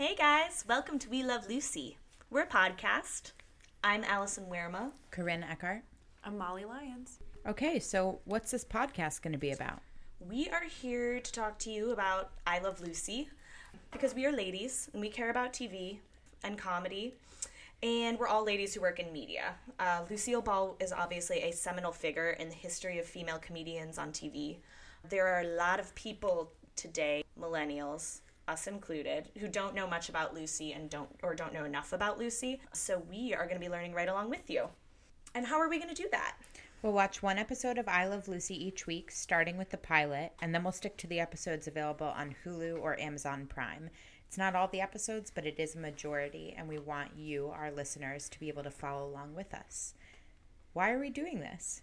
Hey guys, welcome to We Love Lucy. We're a podcast. I'm Allison Wierema. Corinne Eckart. I'm Molly Lyons. Okay, so what's this podcast going to be about? We are here to talk to you about I Love Lucy because we are ladies and we care about TV and comedy. And we're all ladies who work in media. Uh, Lucille Ball is obviously a seminal figure in the history of female comedians on TV. There are a lot of people today, millennials, us included, who don't know much about Lucy and don't or don't know enough about Lucy. So we are going to be learning right along with you. And how are we going to do that? We'll watch one episode of I Love Lucy each week, starting with the pilot, and then we'll stick to the episodes available on Hulu or Amazon Prime. It's not all the episodes, but it is a majority, and we want you, our listeners, to be able to follow along with us. Why are we doing this?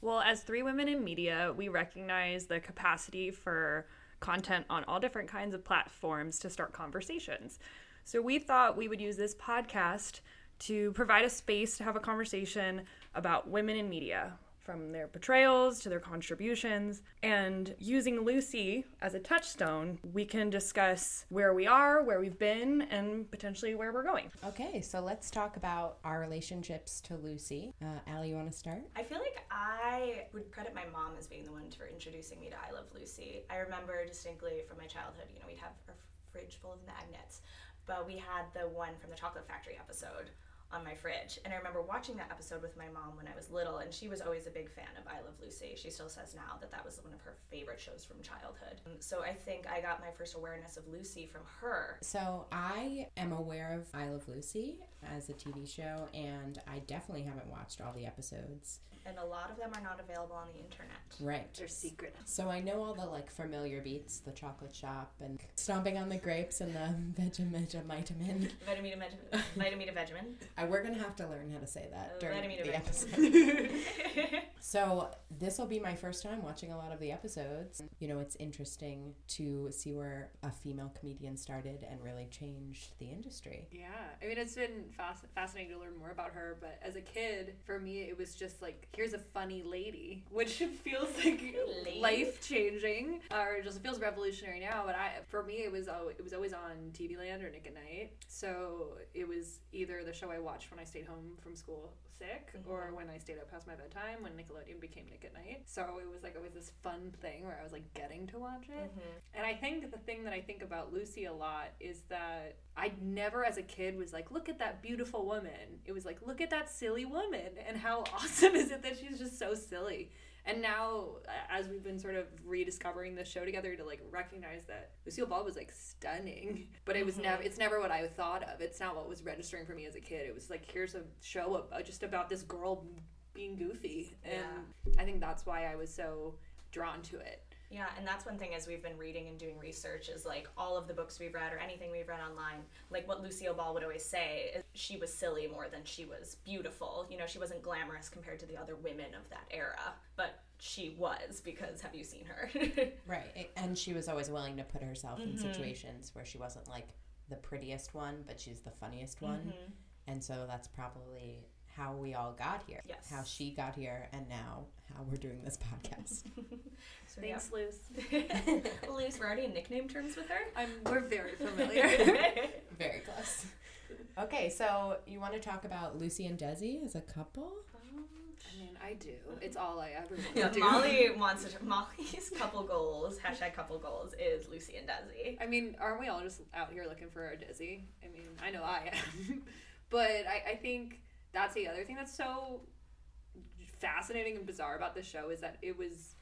Well, as three women in media, we recognize the capacity for content on all different kinds of platforms to start conversations. So we thought we would use this podcast to provide a space to have a conversation about women in media, from their portrayals to their contributions. And using Lucy as a touchstone, we can discuss where we are, where we've been, and potentially where we're going. Okay, so let's talk about our relationships to Lucy. Uh, Allie, you want to start? I feel like I would credit my mom as being the one for introducing me to I Love Lucy. I remember distinctly from my childhood, you know, we'd have our fridge full of magnets, but we had the one from the Chocolate Factory episode on my fridge. And I remember watching that episode with my mom when I was little, and she was always a big fan of I Love Lucy. She still says now that that was one of her favorite shows from childhood. So I think I got my first awareness of Lucy from her. So I am aware of I Love Lucy as a TV show, and I definitely haven't watched all the episodes. And a lot of them are not available on the internet. Right. They're secret. So I know all the like familiar beats, the chocolate shop and stomping on the grapes and the Vegemin. Vitamina Vegemin. I, we're gonna have to learn how to say that Uh, during the episode. so this will be my first time watching a lot of the episodes. You know, it's interesting to see where a female comedian started and really changed the industry. Yeah, I mean, it's been fasc- fascinating to learn more about her. But as a kid, for me, it was just like, here's a funny lady, which feels like life changing, or just feels revolutionary now. But I, for me, it was al- it was always on TV Land or Nick at Night. So it was either the show I watched when I stayed home from school sick, mm-hmm. or when I stayed up past my bedtime when Nickelodeon became Nick at Night. So it was like always this fun thing where I was like getting to watch it. Mm-hmm. And I think the thing that I think about Lucy a lot is that I never, as a kid, was like, look at that beautiful woman. It was like, look at that silly woman. And how awesome is it that she's just so silly? And now, as we've been sort of rediscovering the show together, to like recognize that Lucille Ball was like stunning, but it was never, mm-hmm. it's never what I thought of. It's not what was registering for me as a kid. It was like, here's a show about, just about this girl being goofy. And I think that's why I was so drawn to it. Yeah, and that's one thing as we've been reading and doing research is like all of the books we've read or anything we've read online, like what Lucille Ball would always say is she was silly more than she was beautiful. You know, she wasn't glamorous compared to the other women of that era, but she was because have you seen her? Right. And she was always willing to put herself in Mm-hmm. situations where she wasn't like the prettiest one, but she's the funniest one. Mm-hmm. And so that's probably how we all got here. Yes. How she got here and now how we're doing this podcast. so, Thanks, Luce. yeah. Luce, we're already in nickname terms with her. I'm, we're very familiar. Very close. Okay, so you want to talk about Lucy and Desi as a couple? Um, I mean, I do. It's all I ever want Yeah, to do. Molly wants to. Molly's couple goals, hashtag couple goals, is Lucy and Desi. I mean, aren't we all just out here looking for our Desi? I mean, I know I am. but I, I think that's the other thing that's so fascinating and bizarre about this show is that it was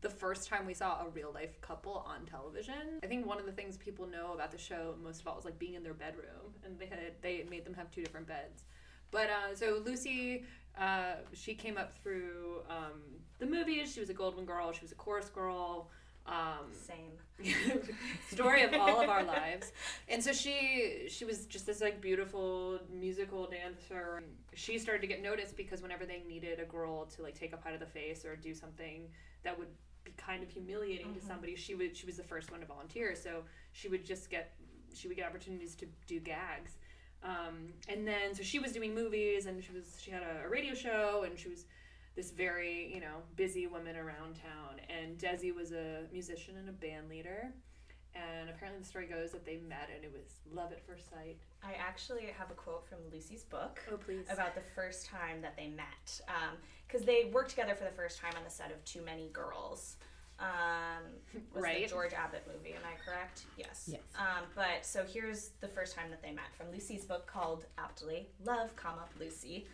the first time we saw a real life couple on television. I think one of the things people know about the show most of all is like being in their bedroom, and they had they made them have two different beds. But uh, so Lucy, uh, she came up through um, the movies. She was a Goldwyn girl. She was a chorus girl. Um, Same. story of all of our lives. And so she she was just this like beautiful musical dancer. She started to get noticed because whenever they needed a girl to like take a pie to the face or do something that would be kind of humiliating to somebody, she would she was the first one to volunteer. So she would just get she would get opportunities to do gags. Um, and then so she was doing movies and she was she had a, a radio show and she was this very you know busy woman around town and desi was a musician and a band leader And apparently, the story goes that they met and it was love at first sight. I actually have a quote from Lucy's book Oh, please. about the first time that they met. Because they worked together for the first time on the set of Too Many Girls. Um, was Right. the George Abbott movie, am I correct? Yes. Yes. Um, but so here's the first time that they met from Lucy's book called aptly Love, comma Lucy.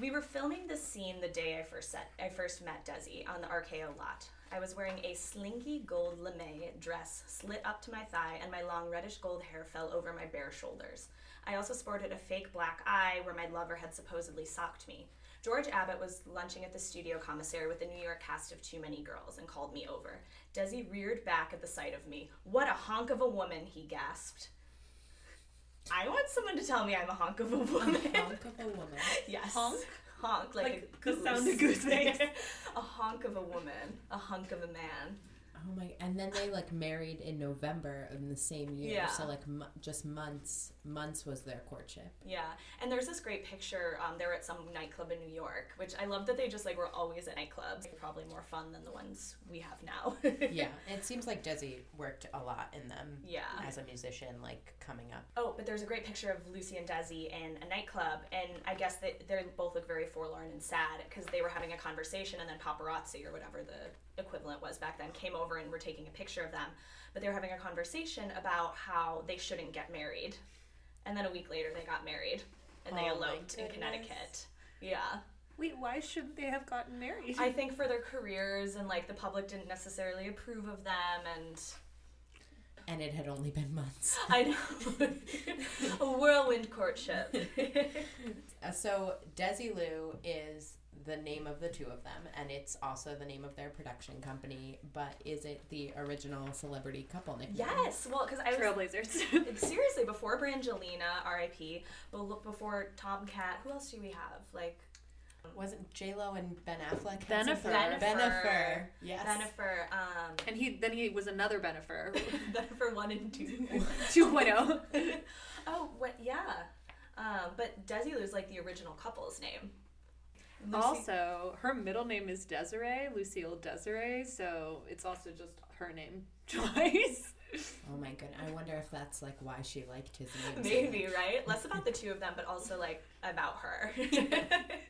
We were filming this scene the day I first set I first met Desi on the RKO lot. I was wearing a slinky gold lame dress slit up to my thigh, and my long reddish gold hair fell over my bare shoulders. I also sported a fake black eye where my lover had supposedly socked me. George Abbott was lunching at the studio commissary with the New York cast of Too Many Girls and called me over. Desi reared back at the sight of me. What a honk of a woman, he gasped. I want someone to tell me I'm a honk of a woman. A honk of a woman. Yes. Honk? Honk, like, Like a the goose. sound a goose makes. a honk of a woman. A hunk of a man. Oh my! And then they like married in November in the same year. Yeah. So like mo- just months, months was their courtship. Yeah. And there's this great picture. Um, they were at some nightclub in New York, which I love that they just like were always at nightclubs. Probably more fun than the ones we have now. Yeah, it seems like Desi worked a lot in them. Yeah. As a musician, like coming up. Oh, but there's a great picture of Lucy and Desi in a nightclub, and I guess that they both look very forlorn and sad because they were having a conversation, and then paparazzi or whatever the equivalent was back then came over and were taking a picture of them. But they were having a conversation about how they shouldn't get married, and then a week later they got married, and they Oh my eloped in. Connecticut. Yeah, Wait, why should they have gotten married? I think for their careers and like the public didn't necessarily approve of them, and And it had only been months. I know a whirlwind courtship. Uh, so Desilu is the name of the two of them, and it's also the name of their production company. But is it the original celebrity couple nickname? yes, well, because I was Trailblazers. Seriously before Brangelina, R.I.P. But look before TomKat. Who else do we have? Like Wasn't J Lo and Ben Affleck? had Bennifer. something- Bennifer. Bennifer. Yes. Bennifer, um, and he then he was another Bennifer. Bennifer one and two. 2.0. oh, what? Yeah. Um, but Desilu is like the original couple's name. Lucy- Also, her middle name is Desiree, Lucille Desiree, so it's also just her name twice. Oh my goodness. I wonder if that's like why she liked his name. maybe much. right. Less about the two of them, but also like about her.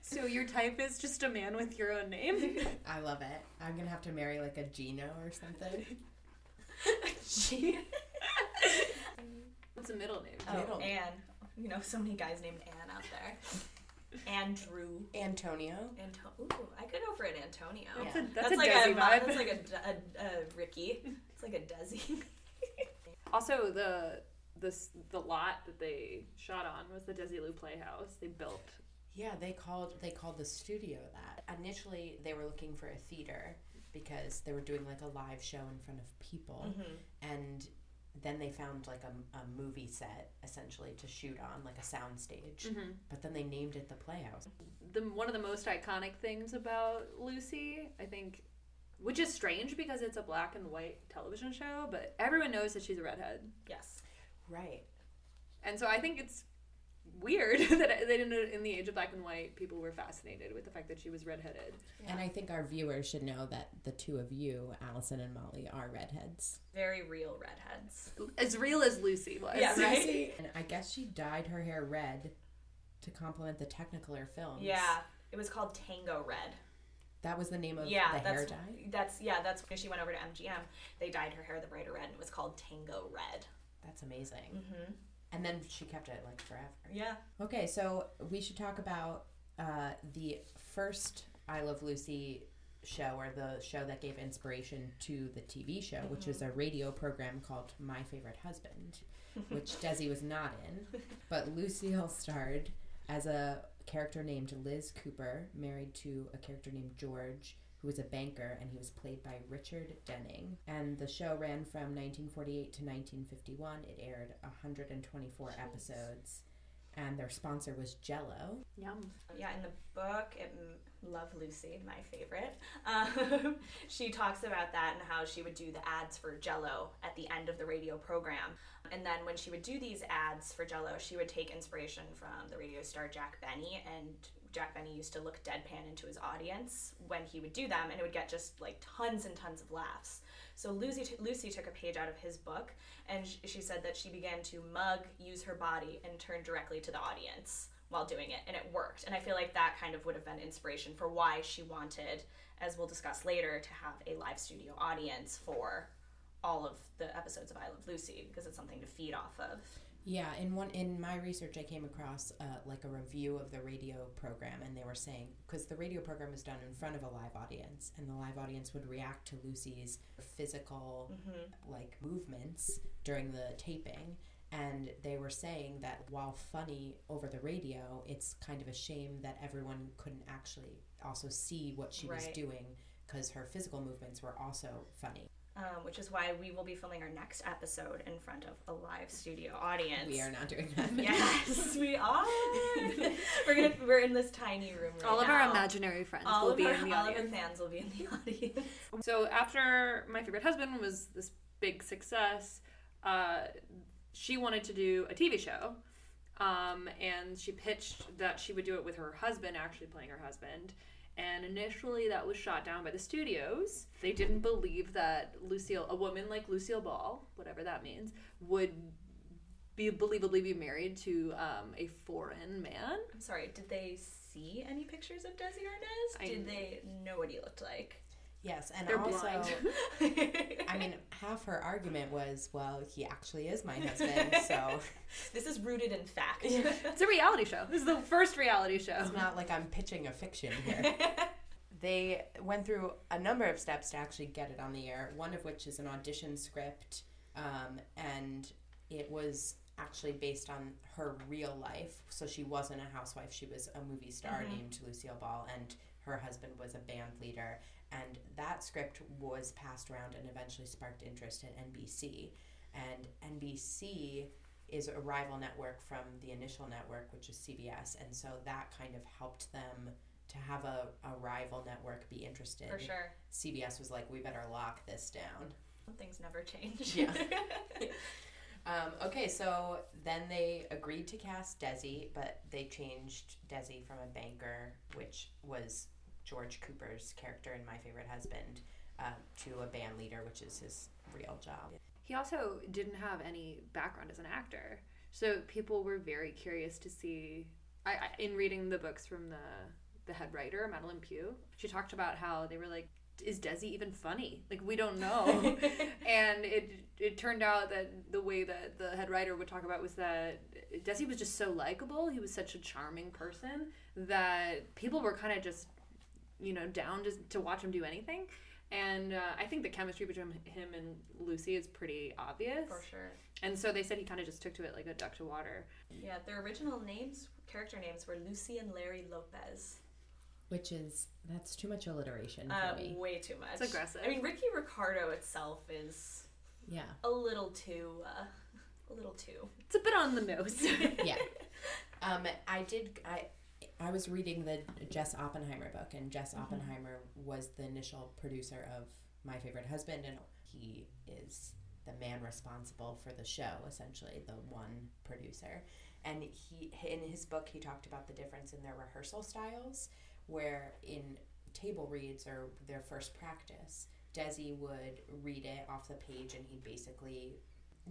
So your type is just a man with your own name? I love it. I'm gonna have to marry like a Gino or something. she. What's a middle name? Oh, Middle. Anne. You know, so many guys named Anne out there. Andrew. Antonio. Anto- Ooh, I could go for an Antonio. That's Yeah. a, that's a like Desi a vibe. That's like a, a, a Ricky. It's like a Desi. Also, the this the lot that they shot on was the Desilu Playhouse. They built. Yeah, they called they called the studio that. Initially, they were looking for a theater because they were doing like a live show in front of people, Mm-hmm. and then they found like a, a movie set essentially to shoot on, like a sound stage. Mm-hmm. But then they named it the Playhouse. The one of the most iconic things about Lucy, I think, which is strange because it's a black and white television show, but everyone knows that she's a redhead, yes. Right. and so I think it's weird that that in, in the age of black and white, people were fascinated with the fact that she was redheaded. And I think our viewers should know that the two of you, Allison and Molly, are redheads. Very real redheads. As real as Lucy was. Yeah, right? And I guess she dyed her hair red to complement the Technicolor films. Yeah. It was called Tango Red. That was the name of Yeah, the that's hair dye. that's yeah, that's when she went over to MGM. They dyed her hair the brighter red and it was called Tango Red. That's amazing. Mm-hmm. And then she kept it like forever. Yeah. Okay, so we should talk about uh, the first I Love Lucy show or the show that gave inspiration to the TV show, which was a radio program called My Favorite Husband, which Desi was not in. But Lucille starred as a character named Liz Cooper, married to a character named George, who was a banker, and he was played by Richard Denning. And the show ran from 1948 to 1951. It aired 124 episodes and their sponsor was Jello. Yum. Yeah, in the book, it, Love Lucy, my favorite, um, she talks about that and how she would do the ads for Jello at the end of the radio program. And then when she would do these ads for Jello, she would take inspiration from the radio star Jack Benny and Jack Benny used to look deadpan into his audience when he would do them, and it would get just like tons and tons of laughs. So Lucy, t- Lucy took a page out of his book, and sh- she said that she began to mug, use her body, and turn directly to the audience while doing it, and it worked. And I feel like that kind of would have been inspiration for why she wanted, as we'll discuss later, to have a live studio audience for all of the episodes of I Love Lucy because it's something to feed off of. Yeah, in one in my research, I came across uh, like a review of the radio program, and they were saying because the radio program was done in front of a live audience, and the live audience would react to Lucy's physical like movements during the taping, and they were saying that while funny over the radio, it's kind of a shame that everyone couldn't actually also see what she was doing because her physical movements were also funny. Um, which is why we will be filming our next episode in front of a live studio audience. We are not doing that. Yes, we are. we're gonna we're in this tiny room right All of now. our imaginary friends all will be our, in the all of audience. our fans will be in the audience. So after My Favorite Husband was this big success, uh, she wanted to do a TV show. Um, and she pitched that she would do it with her husband, actually playing her husband. And initially, that was shot down by the studios. They didn't believe that Lucille, a woman like Lucille Ball, whatever that means, would be believably be married to um, a foreign man. I'm sorry. Did they see any pictures of Desi Arnaz? I- Did they know what he looked like? Yes, and They're also. I mean, half her argument was, well, he actually is my husband, so this is rooted in fact. It's a reality show. This is the first reality show. it's not like I'm pitching a fiction here. they went through a number of steps to actually get it on the air, one of which is an audition script, um, and it was actually based on her real life. So she wasn't a housewife, she was a movie star named Lucille Ball, and her husband was a band leader. And that script was passed around and eventually sparked interest at NBC. And NBC is a rival network from the initial network, which is CBS. And so that kind of helped them to have a, a rival network be interested. For sure. CBS was like, we better lock this down. Things never change. Yeah. Um, okay, so then they agreed to cast Desi, but they changed Desi from a banker, which was George Cooper's character in My Favorite Husband, um, to a band leader, which is his real job. He also didn't have any background as an actor, so people were very curious to see. I, I in reading the books from the the head writer Madelyn Pugh, she talked about how they were like, "Is Desi even funny? Like we don't know." and it it turned out that the way that the head writer would talk about was that Desi was just so likable. He was such a charming person that people were kind of just you know down just to watch him do anything. And uh, I think the chemistry between him and Lucy is pretty obvious. For sure. And so they said he kind of just took to it like a duck to water. Yeah, their original names, character names, were Lucy and Larry Lopez. Which is, that's too much alliteration for Uh, me. way too much. It's aggressive. I mean, Ricky Ricardo itself is Yeah. a little too, uh, a little too. It's a bit on the nose. yeah. Um, I did. I I was reading the Jess Oppenheimer book, and Jess mm-hmm. Oppenheimer was the initial producer of My Favorite Husband, and he is the man responsible for the show, essentially the one producer. And he in his book he talked about the difference in their rehearsal styles, where in table reads or their first practice, Desi would read it off the page, and he'd basically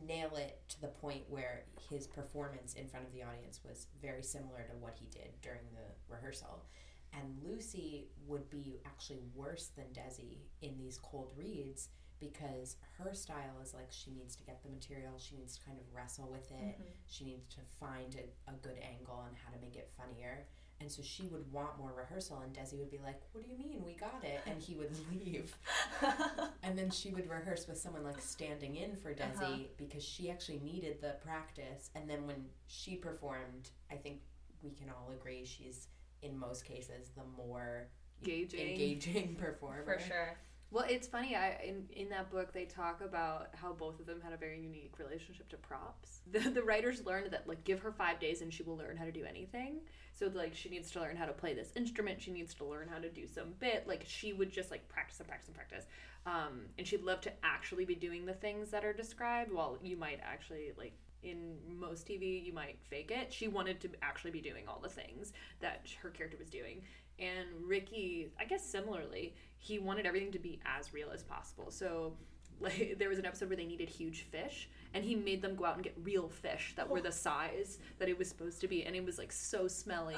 nail it to the point where his performance in front of the audience was very similar to what he did during the rehearsal. And Lucy would be actually worse than Desi in these cold reads because her style is like she needs to get the material, she needs to kind of wrestle with it, mm-hmm. she needs to find a, a good angle and how to make it funnier. And so she would want more rehearsal, and Desi would be like, What do you mean? We got it. And he would leave. And then she would rehearse with someone like standing in for Desi Uh-huh. because she actually needed the practice. And then when she performed, I think we can all agree she's in most cases the more Engaging. engaging performer. For sure. Well, it's funny. I in in that book they talk about how both of them had a very unique relationship to props. The the writers learned that like give her five days and she will learn how to do anything. So like she needs to learn how to play this instrument. She needs to learn how to do some bit. Like she would just like practice and practice and practice. Um, and she'd love to actually be doing the things that are described. While you might actually like in most TV you might fake it. She wanted to actually be doing all the things that her character was doing. And Ricky, I guess similarly, he wanted everything to be as real as possible. So like there was an episode where they needed huge fish and he made them go out and get real fish that were the size that it was supposed to be and it was like so smelly.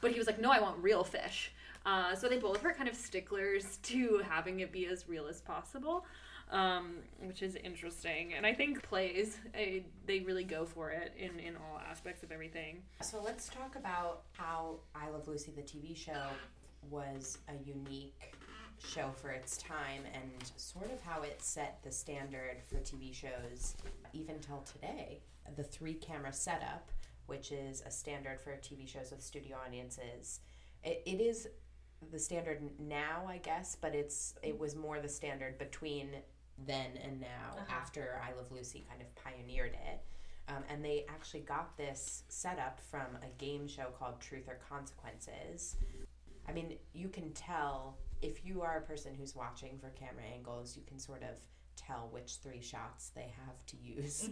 But he was like no i want real fish. Uh, so they both were kind of sticklers to having it be as real as possible um, which is interesting. And i think plays eh, they really go for it in, in all aspects of everything. So let's talk about how I Love Lucy, the TV show, was a unique show for its time and sort of how it set the standard for TV shows even till today. The three camera setup, which is a standard for TV shows with studio audiences, it, it is the standard now, I guess, but it's it was more the standard between then and now after I Love Lucy kind of pioneered it. Um, and they actually got this set up from a game show called Truth or Consequences. I mean, you can tell if you are a person who's watching for camera angles, you can sort of tell which three shots they have to use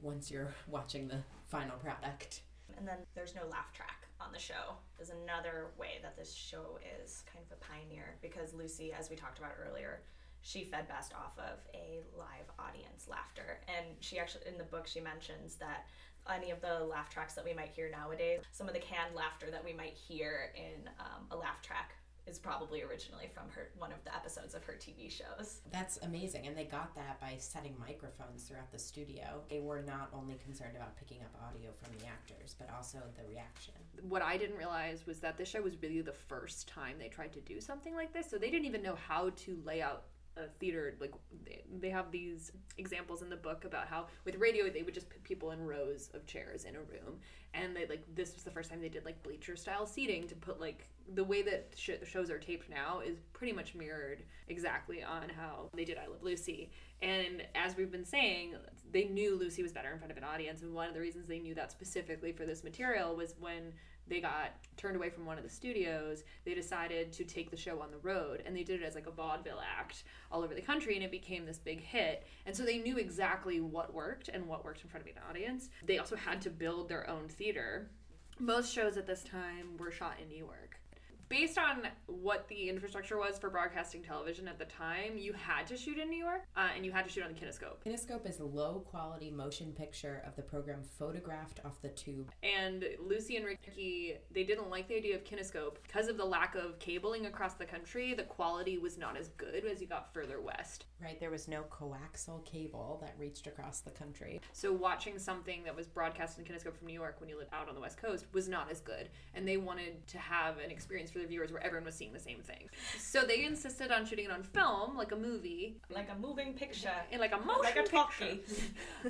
once you're watching the final product. And then there's no laugh track on the show. Is another way that this show is kind of a pioneer because Lucy, as we talked about earlier, she fed best off of a live audience laughter. And she actually, in the book, she mentions that any of the laugh tracks that we might hear nowadays, some of the canned laughter that we might hear in um, a laugh track is probably originally from her one of the episodes of her TV shows. That's amazing. And they got that by setting microphones throughout the studio. They were not only concerned about picking up audio from the actors, but also the reaction. what I didn't realize was that this show was really the first time they tried to do something like this. So they didn't even know how to lay out a theater. Like they, they have these examples in the book about how with radio they would just put people in rows of chairs in a room, and they like this was the first time they did like bleacher style seating to put like the way that sh- shows are taped now is pretty much mirrored exactly on how they did I Love Lucy. And as we've been saying, they knew Lucy was better in front of an audience, and one of the reasons they knew that specifically for this material was when they got turned away from one of the studios, they decided to take the show on the road and they did it as like a vaudeville act all over the country and it became this big hit. And so they knew exactly what worked and what worked in front of an audience. They also had to build their own theater. Most shows at this time were shot in New York. Based on what the infrastructure was for broadcasting television at the time, you had to shoot in New York uh, and you had to shoot on the kinescope. Kinescope is a low quality motion picture of the program photographed off the tube. And Lucy and Ricky, they didn't like the idea of kinescope because of the lack of cabling across the country. The quality was not as good as you got further west. Right, there was no coaxial cable that reached across the country. So watching something that was broadcast in kinescope from New York when you lived out on the west coast was not as good. And they wanted to have an experience for the viewers where everyone was seeing the same thing. So they insisted on shooting it on film, like a movie, Like a moving picture. in like a motion Like a talkie.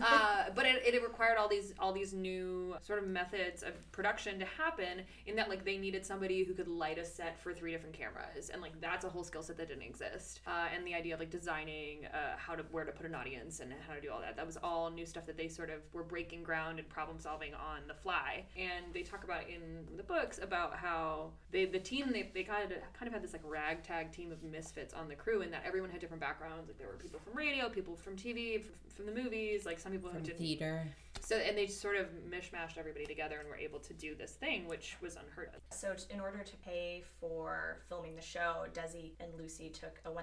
uh, but it, it required all these all these new sort of methods of production to happen in that like they needed somebody who could light a set for three different cameras and like that's a whole skill set that didn't exist uh, and the idea of like designing uh, how to where to put an audience and how to do all that that was all new stuff that they sort of were breaking ground and problem solving on the fly and they talk about in the books about how they the team they, they kind of kind of had this like ragtag team of misfits on the crew and that everyone had different backgrounds like there were people from radio people from tv f- from the movies like some people who From did theater. so and they sort of mishmashed everybody together and were able to do this thing, which was unheard of. So, t- in order to pay for filming the show, Desi and Lucy took a $1,000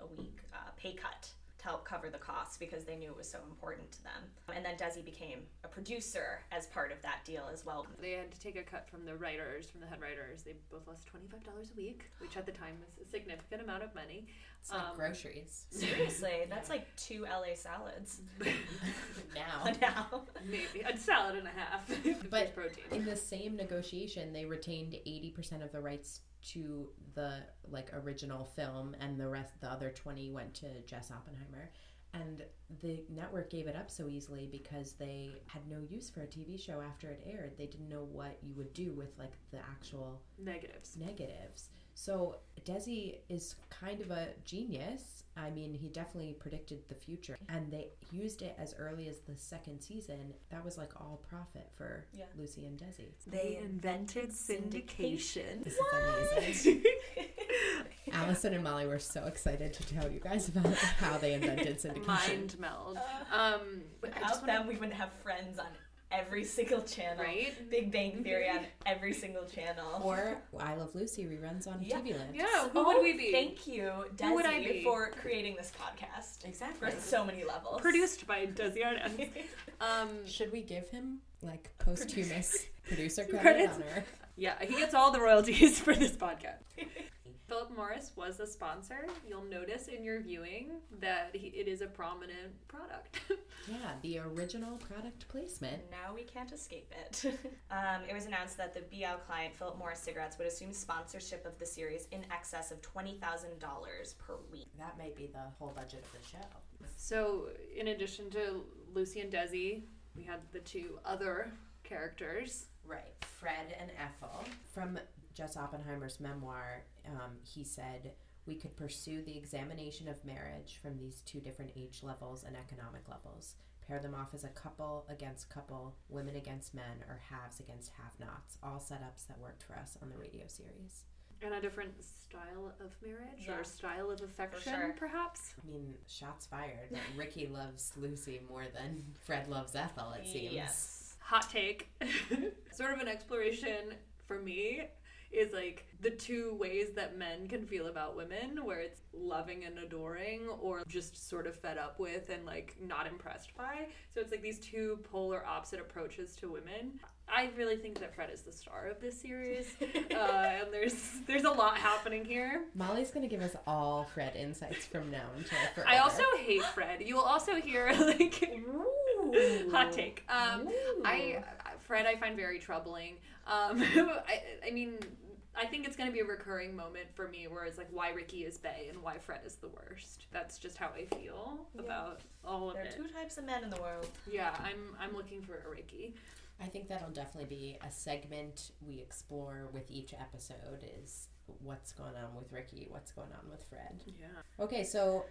a week uh, pay cut to help cover the costs because they knew it was so important to them. And then Desi became a producer as part of that deal as well. They had to take a cut from the writers, from the head writers. They both lost twenty five dollars a week, which at the time was a significant amount of money. It's like Um, groceries. Seriously, that's like two LA salads now. now. Maybe a salad and a half. But protein. in the same negotiation, they retained 80% of the rights to the like original film and the rest the other 20 went to Jess Oppenheimer. And the network gave it up so easily because they had no use for a TV show after it aired. They didn't know what you would do with like the actual Negatives. negatives. So Desi is kind of a genius. I mean, he definitely predicted the future, and they used it as early as the second season. That was like all profit for Yeah. Lucy and Desi. They invented syndication. This is amazing. Allison and Molly were so excited to tell you guys about how they invented syndication. Mind meld. Um, I just Without wanna- them, we wouldn't have friends on every single channel. Right? Big Bang Theory on every single channel. Or I Love Lucy reruns on Yeah. TV Land. Yeah, who Oh, would we be? Thank you, Desi, Who would I be? for creating this podcast. Exactly. For so many levels. Produced by Desi Arnaz. Um, Should we give him like posthumous producer credit? Credits. yeah, he gets all the royalties for this podcast. Philip Morris was a sponsor. You'll notice in your viewing that he, it is a prominent product. Yeah, the original product placement. Now we can't escape it. um, it was announced that the BL client, Philip Morris Cigarettes, would assume sponsorship of the series in excess of $20,000 per week. That might be the whole budget of the show. so, in addition to Lucy and Desi, we had the two other characters. Right, Fred and Ethel. From Jess Oppenheimer's memoir, um, he said, We could pursue the examination of marriage from these two different age levels and economic levels, pair them off as a couple against couple, women against men, or halves against have nots, all setups that worked for us on the radio series. And a different style of marriage Yeah. or style of affection, sure. perhaps. I mean, shots fired. Ricky loves Lucy more than Fred loves Ethel, it seems. Yes. Hot take. sort of an exploration for me is like the two ways that men can feel about women, where it's loving and adoring, or just sort of fed up with and like not impressed by. So it's like these two polar opposite approaches to women. I really think that Fred is the star of this series, uh, and there's there's a lot happening here. Molly's gonna give us all Fred insights from now until forever. I also hate Fred. You will also hear like hot take. Um, I Fred I find very troubling. Um, I, I mean, I think it's going to be a recurring moment for me where it's like why Ricky is Bay and why Fred is the worst. That's just how I feel about all of it. There are it. two types of men in the world. Yeah, I'm I'm looking for a Ricky. I think that'll definitely be a segment we explore with each episode is what's going on with Ricky, what's going on with Fred. Yeah. Okay, so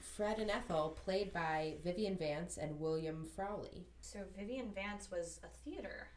Fred and Ethel, played by Vivian Vance and William Frawley. So Vivian Vance was a theater actress.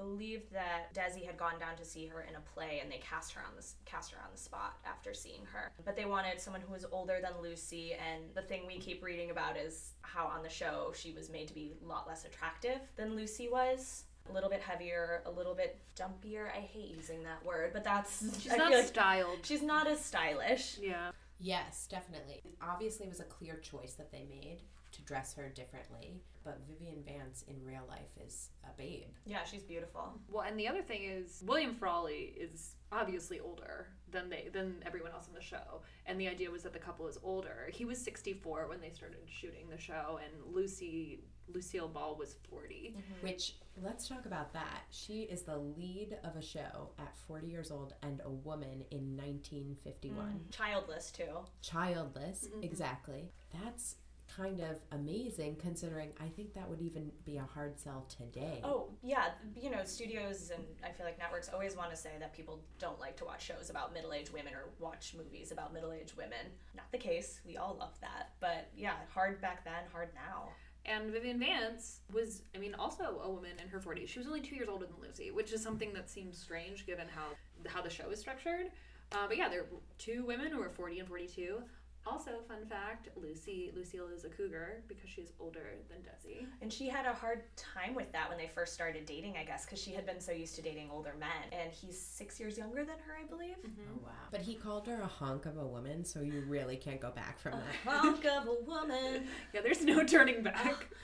I believe that Desi had gone down to see her in a play, and they cast her on the cast her on the spot after seeing her. But they wanted someone who was older than Lucy, and the thing we keep reading about is how on the show she was made to be a lot less attractive than Lucy was. A little bit heavier, a little bit dumpier. I hate using that word, but that's She's I not feel like styled. she's not as stylish. Yeah. Yes, definitely. Obviously, it was a clear choice that they made to dress her differently, but Vivian Vance in real life is a babe. Yeah, she's beautiful. Well, and the other thing is William Frawley is obviously older than they than everyone else in the show, and the idea was that the couple is older. He was 64 when they started shooting the show, and Lucy Lucille Ball was 40. Mm-hmm. Which, let's talk about that. She is the lead of a show at 40 years old and a woman in 1951. Mm. Childless too. Childless, mm-hmm. exactly. That's kind of amazing considering I think that would even be a hard sell today. Oh, yeah. You know, studios and I feel like networks always want to say that people don't like to watch shows about middle aged women or watch movies about middle aged women. Not the case. We all love that. But yeah, hard back then, hard now. And Vivian Vance was, I mean, also a woman in her 40s. She was only two years older than Lucy, which is something that seems strange given how how the show is structured. Uh, but yeah, there are two women who are 40 and 42. Also, fun fact: Lucy Lucille is a cougar because she's older than Desi. And she had a hard time with that when they first started dating, I guess, because she had been so used to dating older men. And he's six years younger than her, I believe. Mm-hmm. Oh, wow. But he called her a hunk of a woman, so you really can't go back from that. Hunk of a woman. Yeah, there's no turning back.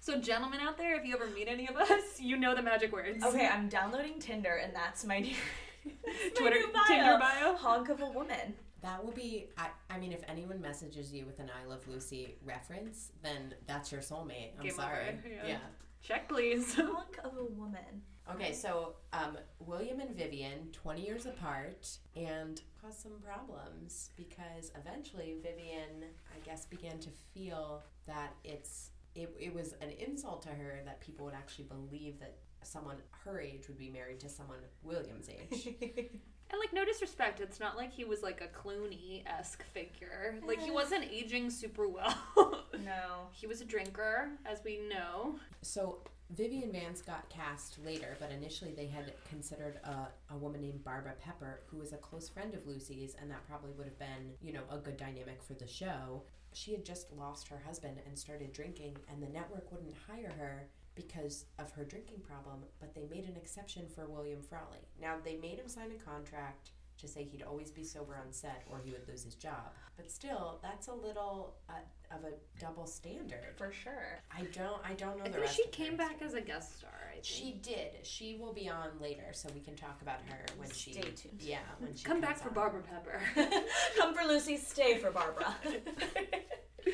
So, gentlemen out there, if you ever meet any of us, you know the magic words. Okay, I'm downloading Tinder, and that's my new, that's my Twitter- new bio. Tinder bio? Hunk of a woman. That will be, I, I mean, if anyone messages you with an I Love Lucy reference, then that's your soulmate. I'm Game sorry. over, yeah. yeah. Check, please. Hunk of a woman. Okay, so um, William and Vivian, 20 years apart, and caused some problems because eventually Vivian, I guess, began to feel that it's it, it was an insult to her that people would actually believe that someone her age would be married to someone William's age. And like, no disrespect, it's not like he was like a Clooney esque figure. Like, he eh. wasn't aging super well. No. he was a drinker, as we know. So Vivian Vance got cast later, but initially they had considered a, a woman named Barbara Pepper, who was a close friend of Lucy's, and that probably would have been, you know, a good dynamic for the show. She had just lost her husband and started drinking, and the network wouldn't hire her because of her drinking problem, but they made an exception for William Frawley. Now, they made him sign a contract to say he'd always be sober on set or he would lose his job. But still, that's a little uh, of a double standard. For sure. I don't I don't know I the think she came back history. as a guest star, I think. She did. She will be on later, so we can talk about her when she. Stay tuned. Yeah, when she Come back for on. Barbara Pepper. Come for Lucy, stay for Barbara.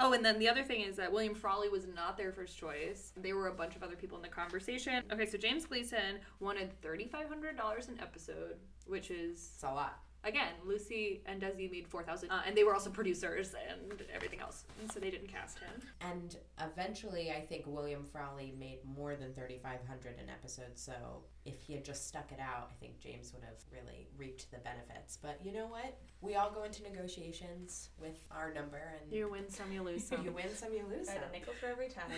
Oh, and then the other thing is that William Frawley was not their first choice. There were a bunch of other people in the conversation. Okay, so James Gleason wanted $3,500 an episode, which is, It's a lot. again, Lucy and Desi made 4000 uh, and they were also producers and everything else. And so they didn't cast him. And eventually, I think William Frawley made more than thirty five hundred an episode. So if he had just stuck it out, I think James would have really reaped the benefits. But you know what? We all go into negotiations with our number, and You win some, you lose some. you win some, you lose some. Right, a nickel for every time.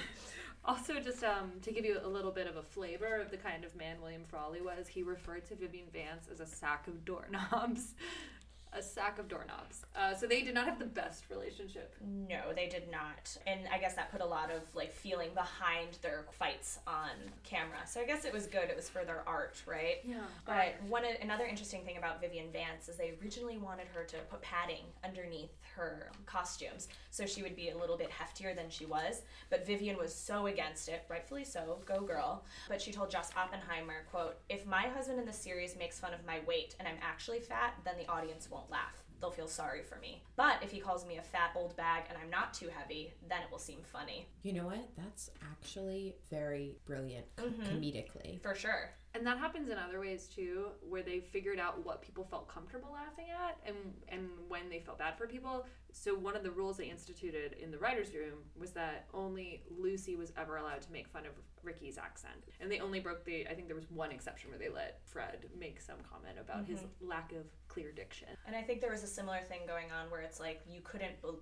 Also, just um, to give you a little bit of a flavor of the kind of man William Frawley was, he referred to Vivian Vance as a sack of doorknobs. a sack of doorknobs. Uh, so they did not have the best relationship. No, they did not. And I guess that put a lot of like feeling behind their fights on camera. So I guess it was good. It was for their art, right? Yeah. But one another interesting thing about Vivian Vance is they originally wanted her to put padding underneath her costumes, so she would be a little bit heftier than she was. But Vivian was so against it, rightfully so. Go girl! But she told Jess Oppenheimer, "quote If my husband in the series makes fun of my weight and I'm actually fat, then the audience won't laugh." They'll feel sorry for me. But if he calls me a fat old bag and I'm not too heavy, then it will seem funny. You know what? That's actually very brilliant co- mm-hmm. comedically. For sure. And that happens in other ways too, where they figured out what people felt comfortable laughing at and and when they felt bad for people. So one of the rules they instituted in the writers' room was that only Lucy was ever allowed to make fun of Ricky's accent, and they only broke the. I think there was one exception where they let Fred make some comment about his mm-hmm. lack of clear diction. And I think there was a similar thing going on where it's like you couldn't bel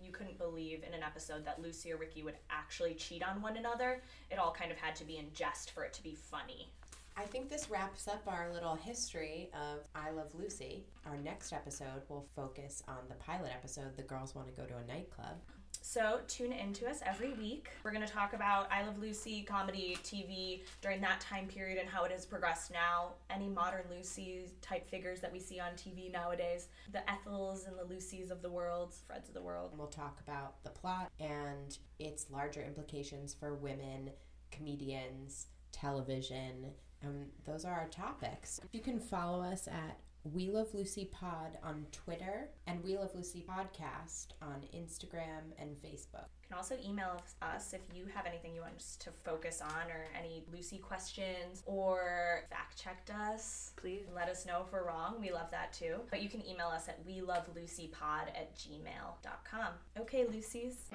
you couldn't believe in an episode that Lucy or Ricky would actually cheat on one another. It all kind of had to be in jest for it to be funny. I think this wraps up our little history of I Love Lucy. Our next episode will focus on the pilot episode, The Girls Want to Go to a Nightclub. So tune in to us every week. We're going to talk about I Love Lucy comedy TV during that time period and how it has progressed now. Any modern Lucy type figures that we see on TV nowadays, the Ethels and the Lucys of the world, Freds of the world. We'll talk about the plot and its larger implications for women, comedians, television, and those are our topics. You can follow us at We Love Lucy Pod on Twitter and We Love Lucy Podcast on Instagram and Facebook. You can also email us if you have anything you want us to focus on or any Lucy questions or fact checked us. Please. Let us know if we're wrong. We love that too. But you can email us at we love lucypod at gmail.com. Okay, Lucy's.